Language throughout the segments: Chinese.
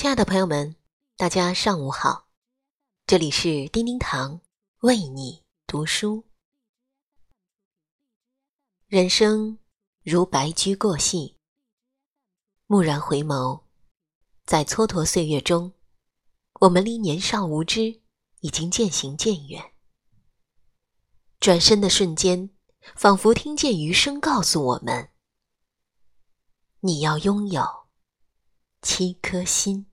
亲爱的朋友们，大家上午好，这里是叮叮堂为你读书。人生如白驹过隙，蓦然回眸，在蹉跎岁月中，我们离年少无知已经渐行渐远。转身的瞬间，仿佛听见余生告诉我们：你要拥有七颗心。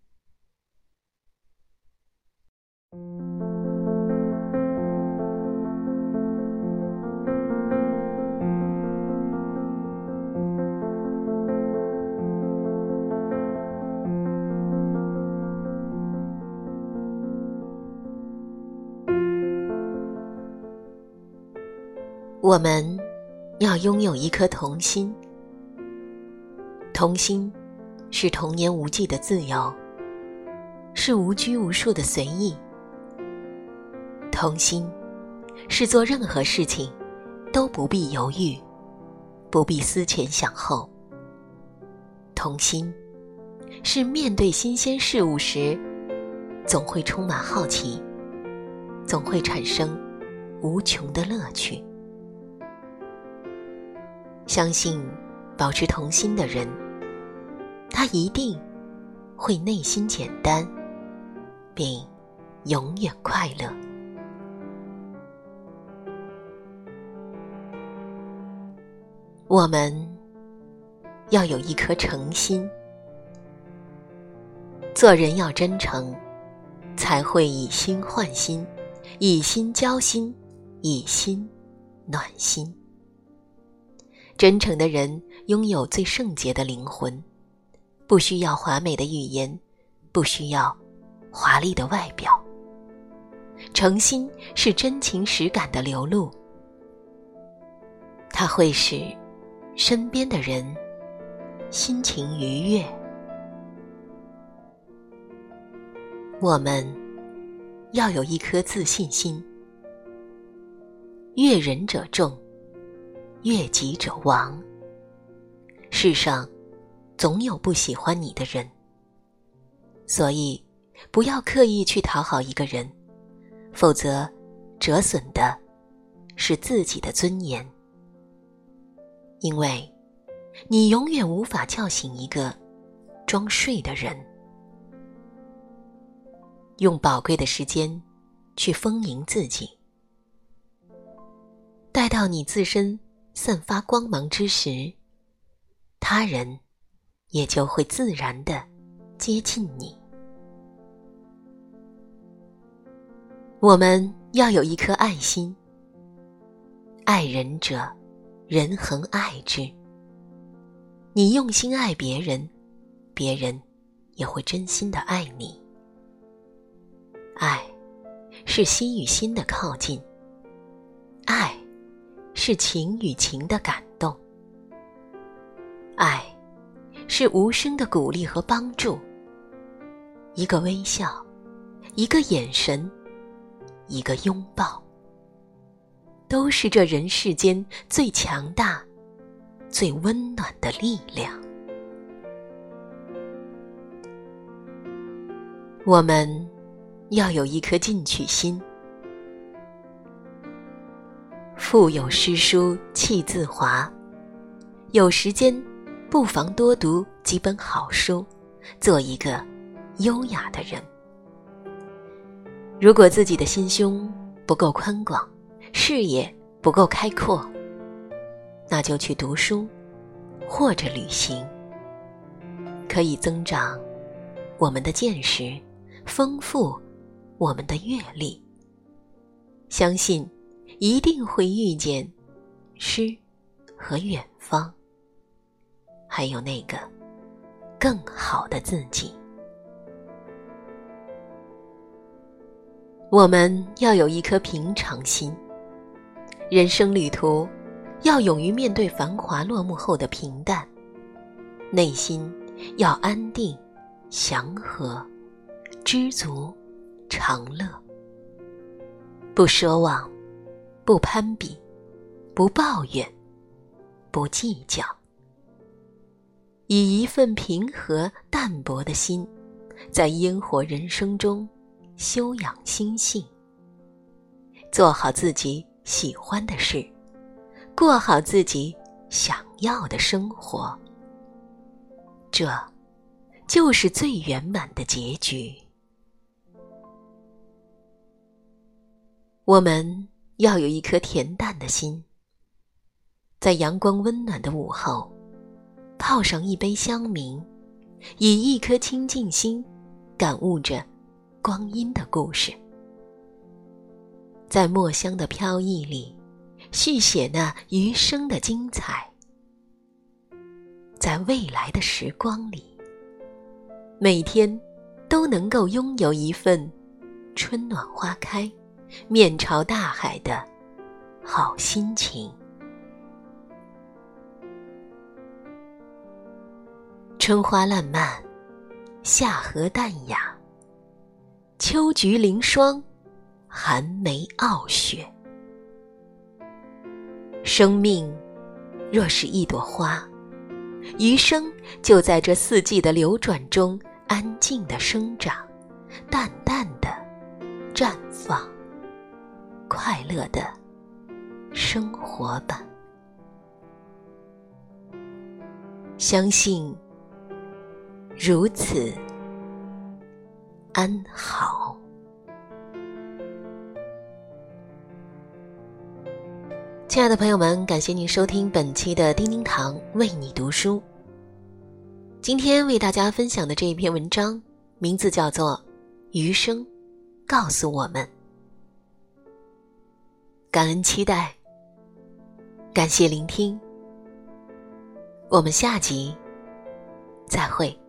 我们要拥有一颗童心，童心是童年无忌的自由，是无拘无束的随意。童心是做任何事情都不必犹豫，不必思前想后。童心是面对新鲜事物时，总会充满好奇，总会产生无穷的乐趣。相信，保持童心的人，他一定会内心简单，并永远快乐。我们要有一颗诚心，做人要真诚，才会以心换心，以心交心，以心暖心。真诚的人拥有最圣洁的灵魂，不需要华美的语言，不需要华丽的外表。诚心是真情实感的流露，它会使身边的人心情愉悦。我们要有一颗自信心，悦人者众。悦己者亡。世上总有不喜欢你的人，所以不要刻意去讨好一个人，否则折损的是自己的尊严。因为，你永远无法叫醒一个装睡的人。用宝贵的时间去丰盈自己，待到你自身。散发光芒之时，他人也就会自然的接近你。我们要有一颗爱心，爱人者，人恒爱之。你用心爱别人，别人也会真心的爱你。爱，是心与心的靠近。爱。是情与情的感动，爱是无声的鼓励和帮助。一个微笑，一个眼神，一个拥抱，都是这人世间最强大、最温暖的力量。我们要有一颗进取心。腹有诗书气自华，有时间不妨多读几本好书，做一个优雅的人。如果自己的心胸不够宽广，视野不够开阔，那就去读书或者旅行，可以增长我们的见识，丰富我们的阅历。相信。一定会遇见诗和远方，还有那个更好的自己。我们要有一颗平常心，人生旅途要勇于面对繁华落幕后的平淡，内心要安定、祥和、知足、常乐，不奢望。不攀比，不抱怨，不计较，以一份平和淡泊的心，在烟火人生中修养心性，做好自己喜欢的事，过好自己想要的生活。这，就是最圆满的结局。我们要有一颗恬淡的心，在阳光温暖的午后，泡上一杯香茗，以一颗清净心，感悟着光阴的故事，在墨香的飘逸里，续写那余生的精彩。在未来的时光里，每天都能够拥有一份春暖花开、面朝大海的好心情。春花烂漫，夏荷淡雅，秋菊凌霜，寒梅傲雪。生命若是一朵花。余生就在这四季的流转中安静的生长，淡淡的绽放，快乐的生活吧。相信如此安好。亲爱的朋友们，感谢您收听本期的叮叮堂为你读书。今天为大家分享的这一篇文章，名字叫做《余生告诉我们》。感恩期待，感谢聆听。我们下集再会。